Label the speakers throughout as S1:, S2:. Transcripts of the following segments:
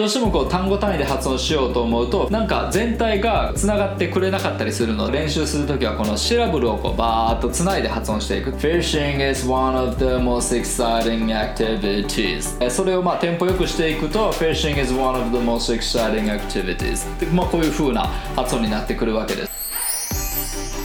S1: どうしてもこう単語単位で発音しようと思うとなんか全体がつながってくれなかったりするので練習する時はこのシラブルをこうバーッとつないで発音していく Fishing is one of the most exciting activities それをまあテンポよくしていくと Fishing is one of the most exciting activities で、まあ、こういう風な発音になってくるわけです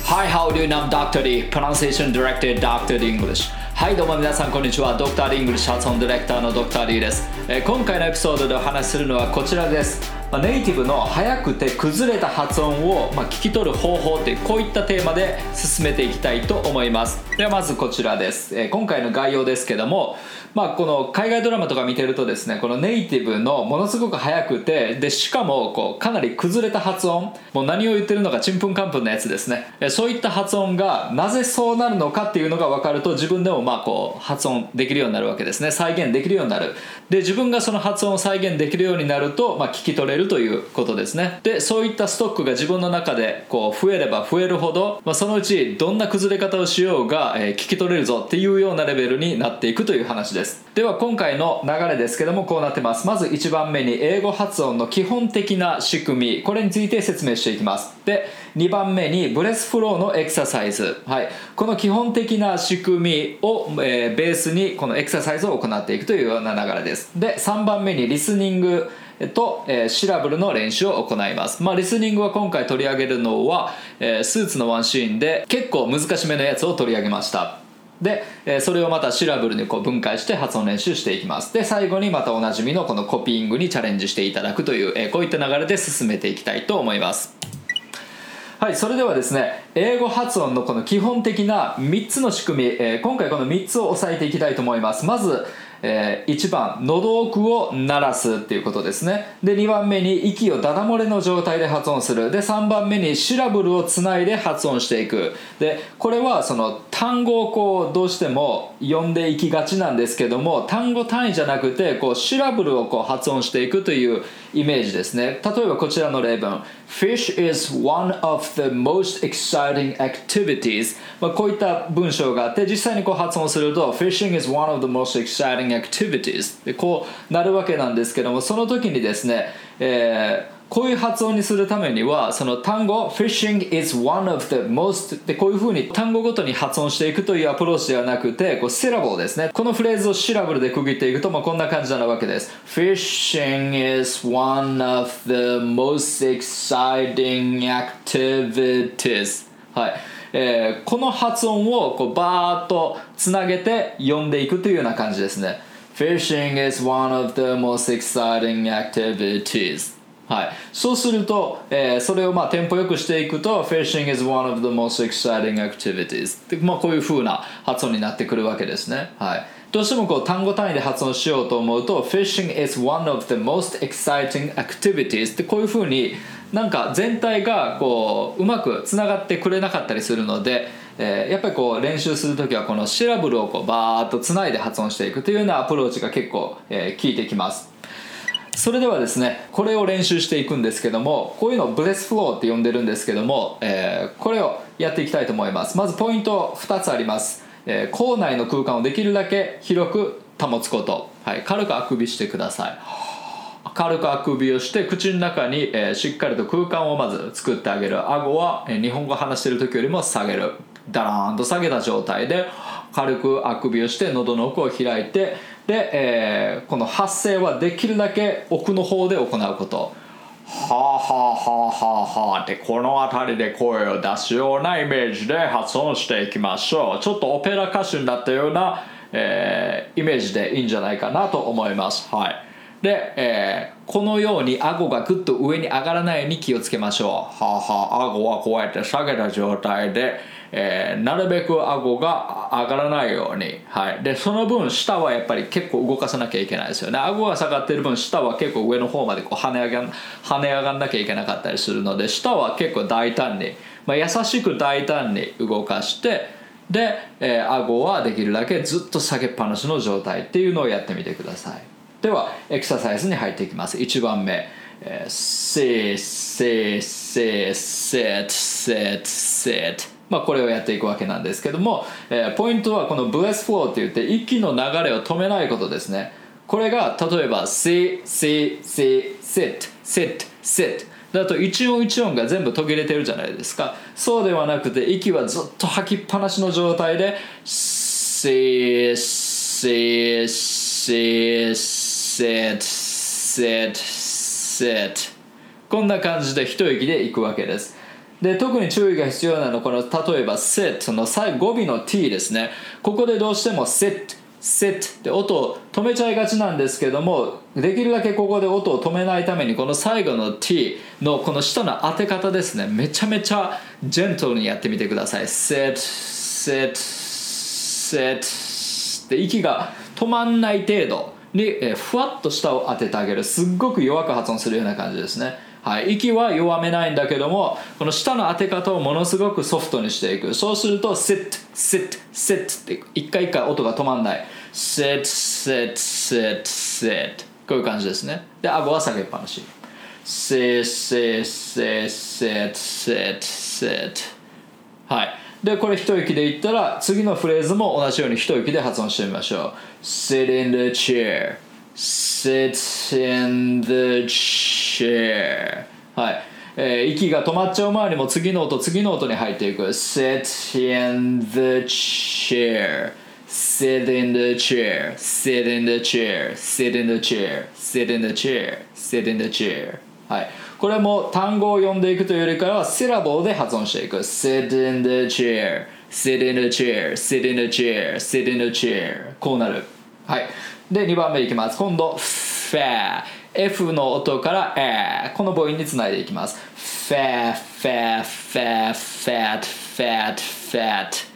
S1: Hi, how do you know? Dr. D, pronunciation director Dr. D English はいどうも皆さんこんにちは。ドクター・リングルシャツオンディレクターのドクター・リーです、えー、今回のエピソードでお話しするのはこちらです。まあ、ネイティブの速くて崩れた発音を、まあ、聞き取る方法というこういったテーマで進めていきたいと思います。ではまずこちらです、えー、今回の概要ですけども、まあ、この海外ドラマとか見てるとですねこのネイティブのものすごく速くてでしかもこうかなり崩れた発音。もう何を言ってるのかちんぷんかんぷんなやつですね。そういった発音がなぜそうなるのかっていうのが分かると自分でもまあこう発音できるようになるわけですね。再現できるようになる。で自分がその発音を再現できるようになると、まあ、聞き取れるということですね。でそういったストックが自分の中でこう増えれば増えるほど、まあ、そのうちどんな崩れ方をしようが、え、聞き取れるぞっていうようなレベルになっていくという話です。では今回の流れですけどもこうなってます。まず1番目に英語発音の基本的な仕組みこれについて説明していきます。で2番目に breath flow のエクササイズ、はい、この基本的な仕組みを、えー、ベースにこのエクササイズを行っていくというような流れです。で3番目にリスニングと、えー、シラブルの練習を行います、まあ、リスニングは今回取り上げるのは、えー、スーツのワンシーンで結構難しめのやつを取り上げました。でえそれをまたシラブルにこう分解して発音練習していきます。で最後にまたおなじみのこの copying にチャレンジしていただくというえこういった流れで進めていきたいと思います。はいそれではですね英語発音のこの基本的な3つの仕組み、え今回この3つを押さえていきたいと思います。まずえー、1番喉奥を鳴らすっていうことですね。で2番目に息をダダ漏れの状態で発音する。で3番目にシラブルをつないで発音していく。でこれはその単語をこうどうしても読んでいきがちなんですけども単語単位じゃなくてこうシラブルをこう発音していくというイメージですね。例えばこちらの例文。Fish is one of the most exciting activities、まあ、こういった文章があって実際にこう発音すると Fishing is one of the most exciting activities でこうなるわけなんですけどもその時にですね、えーこういう発音にするためにはその単語 fishing is one of the most でこういうふうに単語ごとに発音していくというアプローチではなくてこうシラボですね。このフレーズをシラブルで区切っていくと、まあ、こんな感じなわけです。fishing is one of the most exciting activities. はい。えー、この発音をこうバーッとつなげて読んでいくというような感じですね。Fishing is one of the most exciting activities. はい、そうすると、えー、それをまあテンポよくしていくと Fishing is one of the most exciting activities で、まあ、こういう風な発音になってくるわけですね、はい、どうしてもこう単語単位で発音しようと思うと Fishing is one of the most exciting activities ってこういう風になんか全体がこううまくつながってくれなかったりするのでえー、やっぱりこう練習する時はこのシラブルをこうバーッとつないで発音していくというようなアプローチが結構、えー、効いてきます。それではですねこれを練習していくんですけどもこういうのを breath flow って呼んでるんですけども、えー、これをやっていきたいと思います。まずポイント2つあります、えー、口内の空間をできるだけ広く保つこと、はい、軽くあくびしてください。軽くあくびをして口の中に、えー、しっかりと空間をまず作ってあげる。顎は、え、日本語話してる時よりも下げる。ダラーンと下げた状態で軽くあくびをして喉の奥を開いてで、えー、この発声はできるだけ奥の方で行うこと。はあはあはあはあってこの辺りで声を出すようなイメージで発音していきましょう。ちょっとオペラ歌手になったような、えー、イメージでいいんじゃないかなと思います。はい。で、えー、このように顎がぐっと上に上がらないように気をつけましょう。はあはあ。顎はこうやって下げた状態でえー、なるべく顎が上がらないように、はい、でその分下はやっぱり結構動かさなきゃいけないですよね。顎が下がってる分下は結構上の方までこう跳ね上が跳ね上がんなきゃいけなかったりするので下は結構大胆に、まあ、優しく大胆に動かしてで、えー、顎はできるだけずっと下げっぱなしの状態っていうのをやってみてください。ではエクササイズに入っていきます。1番目。えー、セーセーセーセッセッセッまあ、これをやっていくわけなんですけども、えー、ポイントはこのブレスフローって言って息の流れを止めないことですね。これが例えば sit sit sit sit sit sit だと一音一音が全部途切れてるじゃないですか。そうではなくて息はずっと吐きっぱなしの状態で sit sit sit sit sit sit こんな感じで一息でいくわけです。で特に注意が必要なのはこの例えば sit の最語尾の t ですね。ここでどうしても sit sit って音を止めちゃいがちなんですけどもできるだけここで音を止めないためにこの最後の t のこの下の当て方ですね。めちゃめちゃジェントルにやってみてください。sit sit sit で息が止まんない程度に、ふわっと下を当ててあげる。すっごく弱く発音するような感じですね。はい、息は弱めないんだけどもこの下の当て方をものすごくソフトにしていく。そうすると sit sit sit って一回一回音が止まんない。sit sit sit sit こういう感じですね。で顎は下げっぱなし。sit sit sit sit sit sit はい。でこれ一息で言ったら次のフレーズも同じように一息で発音してみましょう。sit in the chair sit in the chair はい、えー息が止まっちゃう前にも次の音次の音に入っていく sit in the chair sit in the chair sit in the chair sit in the chair sit in the chair sit in the chair はいこれも単語を読んでいくというよりかはセラボで発音していく sit in the chair sit in the chair sit in the chair sit in the chair こうなるはいで2番目いきます。今度 fa F の音から A この母音につないでいきます。fa fa fa fat fat fat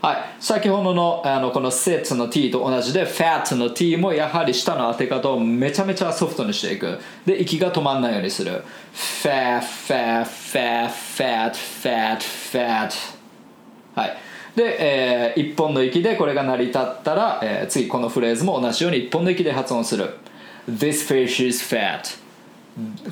S1: はい、先ほどのあのこの sit の t と同じで fat の t もやはり下の当て方をめちゃめちゃソフトにしていく。で息が止まんないようにする。fa fa fa fat fat fat はい。で、え1本の息でこれが成り立ったら、えー次このフレーズも同じように1本の息で発音する This fish is fat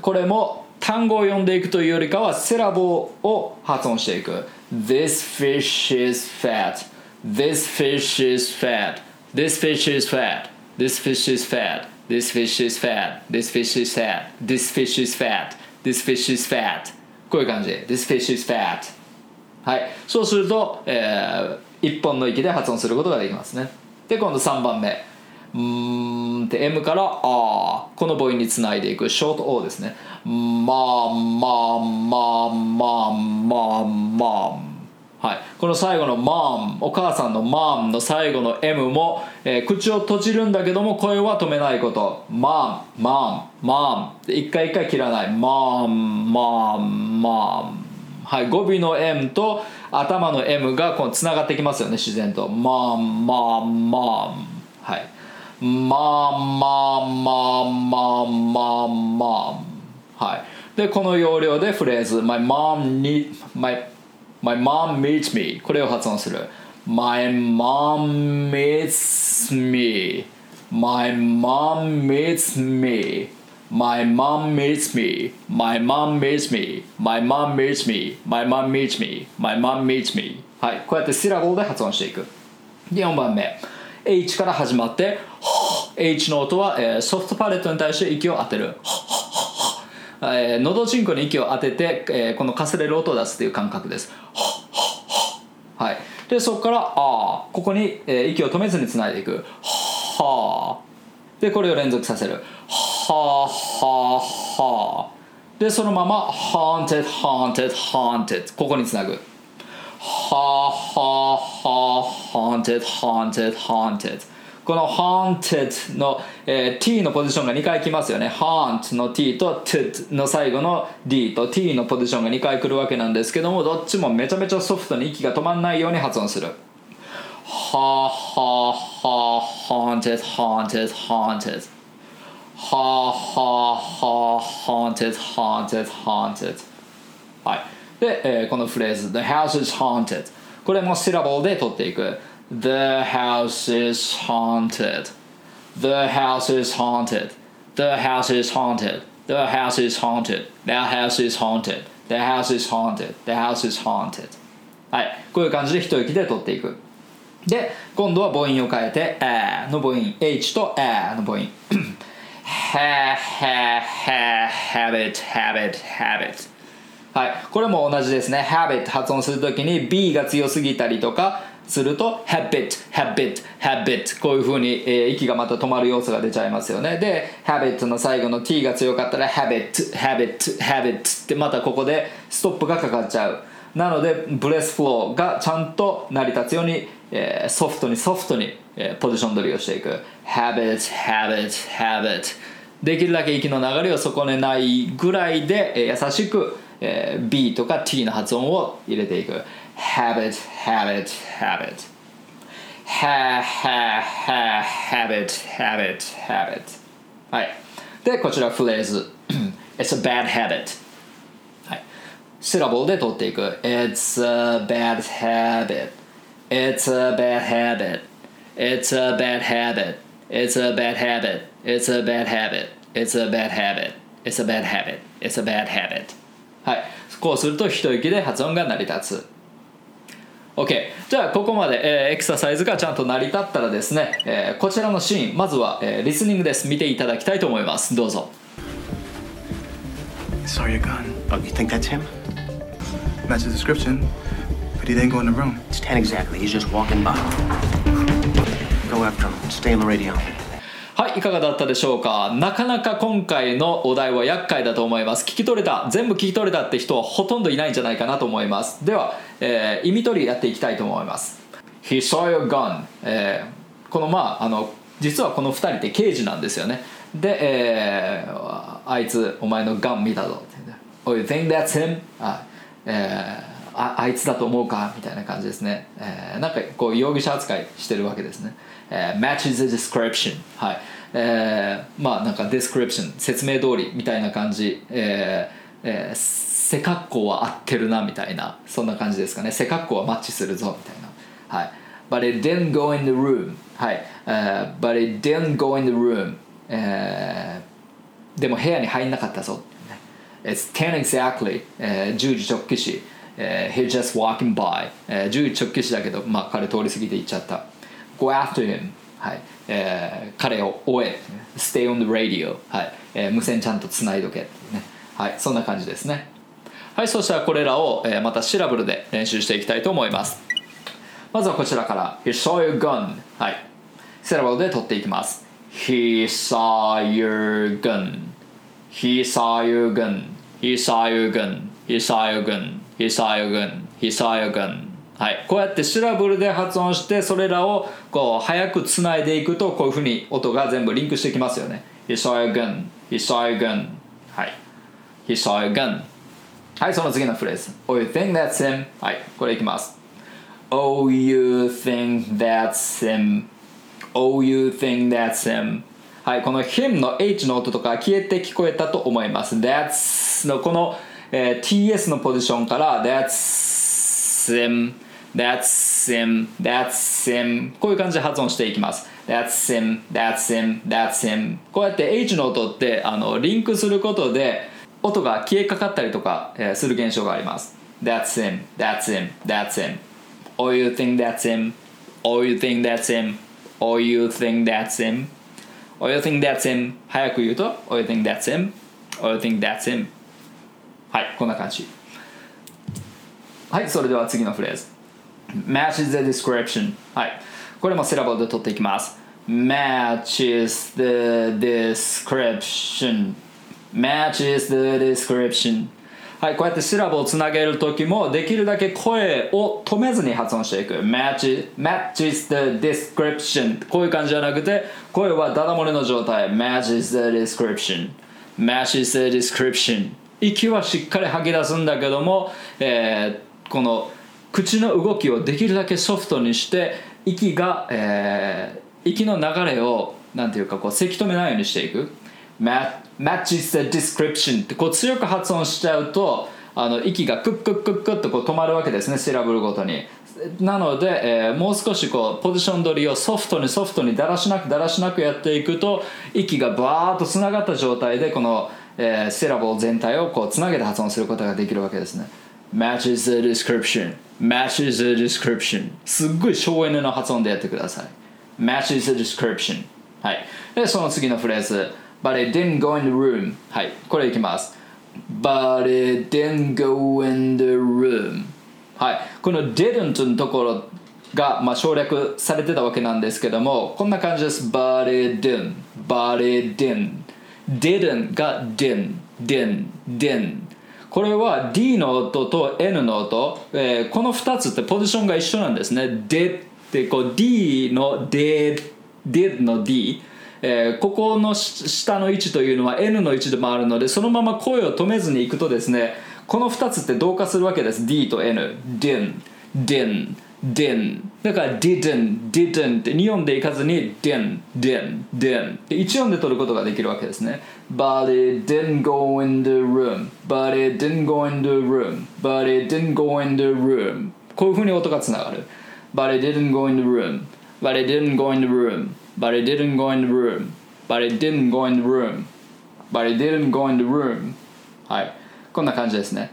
S1: これも単語を読んでいくというよりかはセラボを発音していく This fish is fat This fish is fat This fish is fat This fish is fat This fish is fat This fish is fat This fish is fat This fish is fat こういう感じ This fish is fat はい。そうすると、え1本の息で発音することができますね。で今度3番目。うんって M から「あ」この母音につないでいくショート O ですね「まあまあまあまあまあまあ」はい、この最後の「マン」お母さんの「マン」の最後の M も、えー口を閉じるんだけども声は止めないこと「マン」「マン」「マン」で一回一回切らない「マン」「マン」「マン」はい、語尾の M と頭の M がこうつながってきますよね。自然と「マン」「マン」「マン」はい「マン」「マン」「マン」「マン」「マン」「マン」はいでこの要領でフレーズ「My mom need my My mom meets me これを発音する My mom meets me My mom meets me My mom meets me. My mom meets me. My mom meets me. My mom meets me. My mom meets me. はい。こうやってシラボーで発音していく。で4番目。H から始まって H の音は、えーソフトパレットに対して息を当てる。えー、喉チンコに息を当てて、えーこのかすれる音を出すっていう感覚です。はい。でそこから「あ」ここに、えー息を止めずにつないでいく「はあ」でこれを連続させる「はあはあは。あ」でそのまま「haunted haunted haunted」ここにつなぐ「はあはあはあ haunted haunted haunted」この haunted の、えー t のポジションが2回来ますよね。haunt の t と ted の最後の d と t のポジションが2回来るわけなんですけどもどっちもめちゃめちゃソフトに息が止まんないように発音する。はあはあはあ haunted haunted haunted はあははあ haunted haunted haunted はいで、えーこのフレーズ The house is haunted これもシラボで取っていく The house is haunted The house is haunted The house is haunted The house is haunted The house is haunted The house is haunted The house is haunted はいこういう感じで一息で取っていくで今度は母音を変えて「a」の母音 H と「a」の母音 ha ha ha habit habit habit. はい。これも同じですね。habit 発音するときに B が強すぎたりとかすると habit habit habit こういうふうに、えー、息がまた止まる要素が出ちゃいますよね。で habit の最後の T が強かったら habit habit habit ってまたここでストップがかかっちゃう。なのでブレスフローがちゃんと成り立つように、えー、ソフトにソフトに、えー、ポジション取りをしていく。habit habit habit できるだけ息の流れを損ねないぐらいで、えー、優しく、えー、B とか T の発音を入れていく。habit habit habit ha ha ha habit habit habit はい。でこちらフレーズ。It's a bad habit シラボルで取っていく。It's a bad habit It's a bad habit It's a bad habit It's a bad habit It's a bad habit It's a bad habit It's a bad habit It's a bad habit はいこうすると一息で発音が成り立つ OK じゃあここまで、えー、エクササイズがちゃんと成り立ったらですね、えー、こちらのシーンまずは、えー、リスニングです見ていただきたいと思いますどうぞ
S2: Saw your gun.
S3: Oh, you think that's him?
S2: Matches the description, but he didn't go in the room.
S3: It's 10 exactly. He's just walking by. Go after him. Stay on the radio.
S1: はいいかがだったでしょうか？なかなか今回のお題は厄介だと思います聞き取れた全部聞き取れたって人はほとんどいないんじゃないかなと思いますでは、えー、意味取りやっていきたいと思います He saw your gun、えー、このまああの実はこの2人って刑事なんですよねで、えー、あいつお前のガン見たぞって Oh you think that's him? あえー、ああいつだと思うかみたいな感じですね、えー、なんかこう容疑者扱いしてるわけですね、えー、matches the description はい。えー、まあなんか description 説明通りみたいな感じ、えーえー、背格好は合ってるなみたいな。そんな感じですかね。背格好はマッチするぞみたいな。はい。But it didn't go in the room はい、uh, but it didn't go in the room、えー、でも部屋に入んなかったぞ。It's 10 exactly、えー、10時直帰し、えー、He just walking by、えー、10時直帰しだけど、まあ、彼通り過ぎて行っちゃった。Go after him. はい、えー、彼を追え。Stay on the radio. はい、えー、無線ちゃんとつないどけ、ね、はい。そんな感じですね。はいそしたらこれらを、えー、またシラブルで練習していきたいと思います。まずはこちらから。He saw your gun. はい。シラブルで取っていきます。He saw your gun. He saw your gun. He saw your gun. He saw your gun. He saw your gun He saw your gun はい、こうやってシラブルで発音してそれらをこう早くつないでいくとこういうふうに音が全部リンクしてきますよね He saw your gun He saw your gun はい He saw your gun はいその次のフレーズ Oh you think that's him はいこれいきます Oh you think that's him Oh you think that's him はいこの him の H の音とか消えて聞こえたと思います That's のこの、えー、TS のポジションから That's him That's him, that's him こういう感じで発音していきます That's him, that's him, that's him こうやって H の音ってあのリンクすることで音が消えかかったりとか、えー、する現象があります That's him, that's him, that's him Oh you think that's him Oh you think that's him Oh you think that's him Oh you think that's him 早く言うと Oh you think that's him Oh you think that's him はいこんな感じはいそれでは次のフレーズ matches the description はいこれもセラボルで取っていきます matches the description matches the description はいこうやってシラボをつなげる時もできるだけ声を止めずに発音していく matches, matches the description こういう感じじゃなくて声はダダ漏れの状態 matches the description matches the description 息はしっかり吐き出すんだけども、えー、この口の動きをできるだけソフトにして息が、えー、息の流れをなんていうかこうせき止めないようにしていく。Matches the description ってこう強く発音しちゃうとあの息がクックックックッとこう止まるわけですねシラブルごとに。なので、えー、もう少しこうポジション取りをソフトにソフトにだらしなくだらしなくやっていくと息がバーッとつながった状態でこの、えー、シラボル全体をこうつなげて発音することができるわけですね matches the description matches the description すっごい省エネの発音でやってください matches the description はいでその次のフレーズ but it didn't go in the room はいこれいきます but it didn't go in the room はいこの didn't のところが、まあ、省略されてたわけなんですけどもこんな感じです but it didn't but it didn't didn't が din din din これは D の音と N の音、えーこの2つってポジションが一緒なんですね。did ってこう D の did did の D えーここの下の位置というのは N の位置でもあるのでそのまま声を止めずにいくとですねこの2つって同化するわけです。D と N din din din だから didn't didn't って2音でいかずに din din din で1音で取ることができるわけですね but it didn't go in the room but it didn't go in the room but it didn't go in the room こういうふうに音がつながる but it didn't go in the room but it didn't go in the room but it didn't go in the room but it didn't go in the room but it didn't go in the room はいこんな感じですね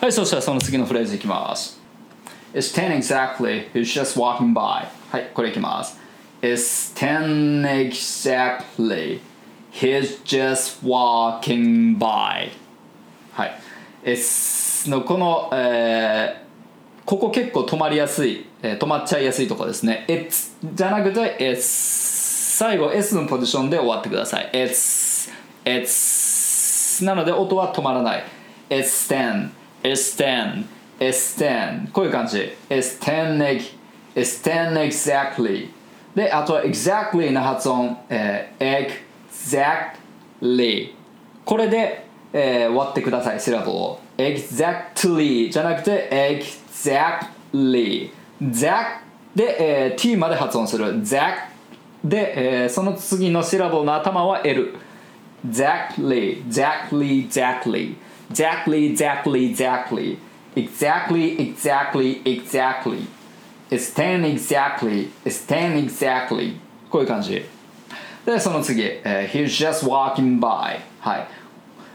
S1: はいそしたらその次のフレーズいきます It's ten exactly. He's just walking by. はい、これいきます。It's ten exactly. He's just walking by. はい。It's のこの、えー、ここ結構止まりやすい、えー、止まっちゃいやすいとこですね。It's じゃなくて It's 最後 S のポジションで終わってください。It's It's なので音は止まらない。It's ten. It's ten. S10 こういう感じ S10 egg S10 exactly であとは exactly の発音、えー、exactly これで、えー、割ってくださいシラブルを exactly じゃなくて exactly zack で、えー、t まで発音する zack で、えー、その次のシラブルの頭は l exactly exactly exactly exactly exactly exactly exactly exactly exactly It's 10 exactly It's 10 exactly こういう感じでその次、えー He's just walking by はい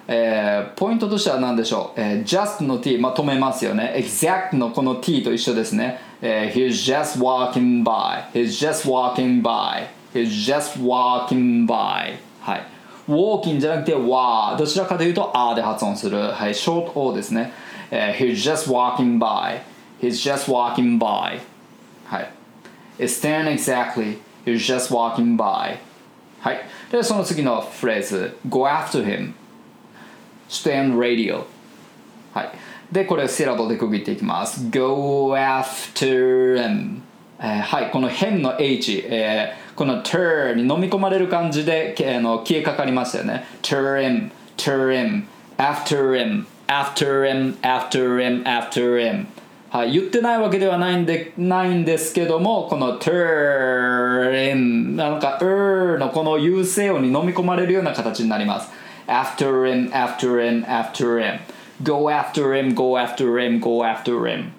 S1: えーポイントとしては何でしょう、えー just の t、まあ、止めますよね exact のこの t と一緒ですね、えー He's just walking by He's just walking by He's just walking by はい walking じゃなくて wa どちらかというと a で発音するはい short o ですね、えー He's just walking by He's just walking by はい。It's 10 exactly. You're just walking by. はい。で、その次のフレーズ。Go after him. Stay on radio. はい。で、これセラボで区切っていきます。Go after him. えーはい。この him の h、えーこの tur に飲み込まれる感じで、あの消えかかりましたよね。tur him, tur him, after him, after him, after him, after him. はい、言ってないわけではないんでないんですけどもこの turn なんか er のこの優勢音に飲み込まれるような形になります after him after him after him go after him go after him go after him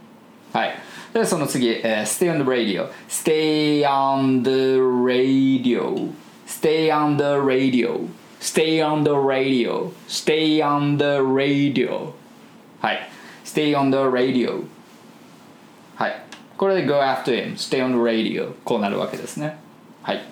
S1: はいでその次、えー stay on the radio stay on the radio stay on the radio stay on the radio stay on the radio はい stay on the radio はい。これで go after him, stay on the radio こうなるわけですね。はい。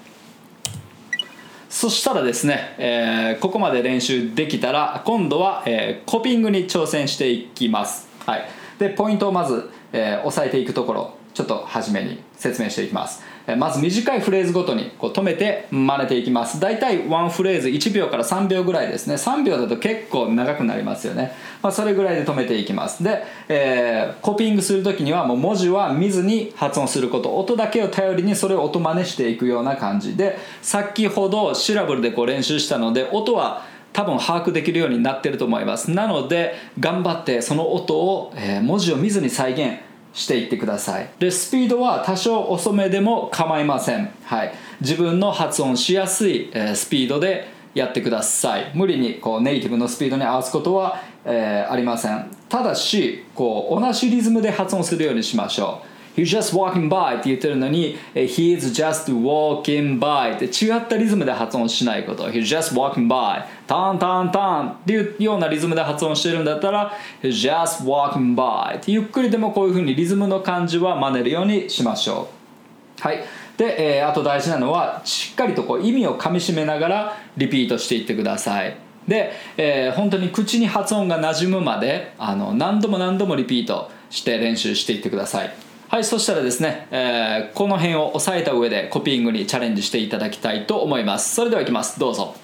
S1: そしたらですね、えーここまで練習できたら今度は、えーコピングに挑戦していきます。はい。で、ポイントをまず、えー押さえていくところちょっと初めに説明していきます。えーまず短いフレーズごとにこう止めて真似ていきます。だいたいワンフレーズ1秒から3秒ぐらいですね。3秒だと結構長くなりますよね。まあ、それぐらいで止めていきます。で、えーコピングするときにはもう文字は見ずに発音すること、音だけを頼りにそれを音真似していくような感じで、先ほどシラブルでこう練習したので、音は多分把握できるようになってると思います。なので頑張ってその音を、えー文字を見ずに再現していってください。でスピードは多少遅めでも構いません、はい、自分の発音しやすい、えースピードでやってください。無理にこうネイティブのスピードに合わすことは、えーありません。ただしこう同じリズムで発音するようにしましょう。He's just walking by って言ってるのに He's just walking by って違ったリズムで発音しないこと。He's just walking by. タンタンタンっていうようなリズムで発音してるんだったら He's just walking by ってゆっくりでもこういうふうにリズムの感じは真似るようにしましょう。はい。で、えー、あと大事なのはしっかりとこう意味をかみしめながらリピートしていってください。で、えー、本当に口に発音が馴染むまであの何度も何度もリピートして練習していってください。はいそしたらですね、えー、この辺を押さえた上でコピーングにチャレンジしていただきたいと思いますそれではいきますどうぞ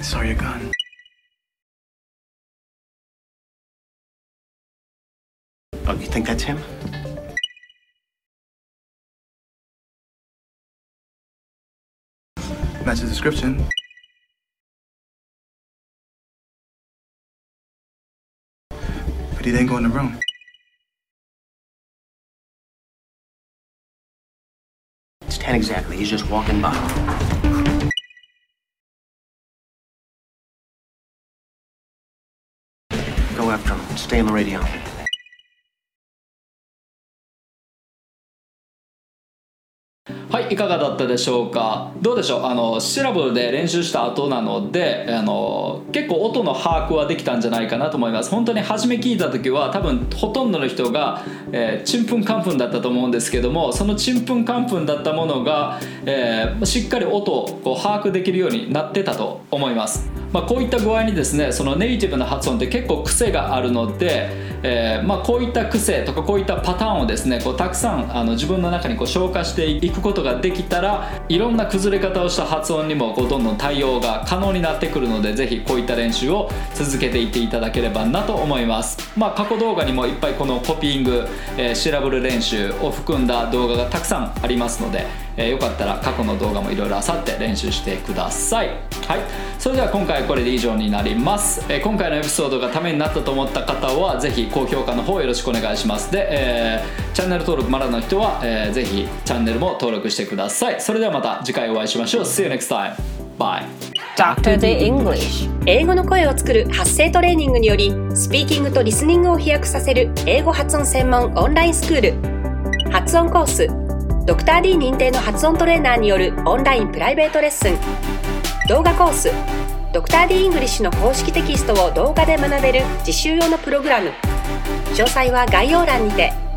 S2: Saw your gun.
S3: Oh, you think that's him?
S2: Match the description. But he didn't go in the room.
S3: 10 exactly. He's just walking by. Go after him. Stay on the radio.
S1: はいいかがだったでしょうか？どうでしょう？あのシラブルで練習した後なのであの結構音の把握はできたんじゃないかなと思います。本当に初め聞いた時は多分ほとんどの人が、え、ちんぷんかんぷんだったと思うんですけどもそのちんぷんかんぷんだったものが、えー、しっかり音をこう把握できるようになってたと思います。まあ、こういった具合にですねそのネイティブな発音って結構癖があるので、えー、まあ、こういった癖とかこういったパターンをですねこうたくさんあの自分の中にこう消化していくことができたらいろんな崩れ方をした発音にもこうどんどん対応が可能になってくるのでぜひこういった練習を続けていっていただければなと思います、まあ、過去動画にもいっぱいこのコピーング、えー、シラブル練習を含んだ動画がたくさんありますのでえー、よかったら過去の動画もいろいろあさって練習してください。はい。それでは今回これで以上になります、えー、今回のエピソードがためになったと思った方はぜひ高評価の方よろしくお願いします。で、えー、チャンネル登録まだの人は、えー、ぜひチャンネルも登録してください。それではまた次回お会いしましょう。See you next time. By
S4: Dr. D English. 英語の声を作る発声トレーニングによりスピーキングとリスニングを飛躍させる英語発音専門オンラインスクール。発音コースドクター d 認定の発音トレーナーによるオンラインプライベートレッスン。動画コース。ドクター d イングリッシュの公式テキストを動画で学べる実習用のプログラム。詳細は概要欄にて。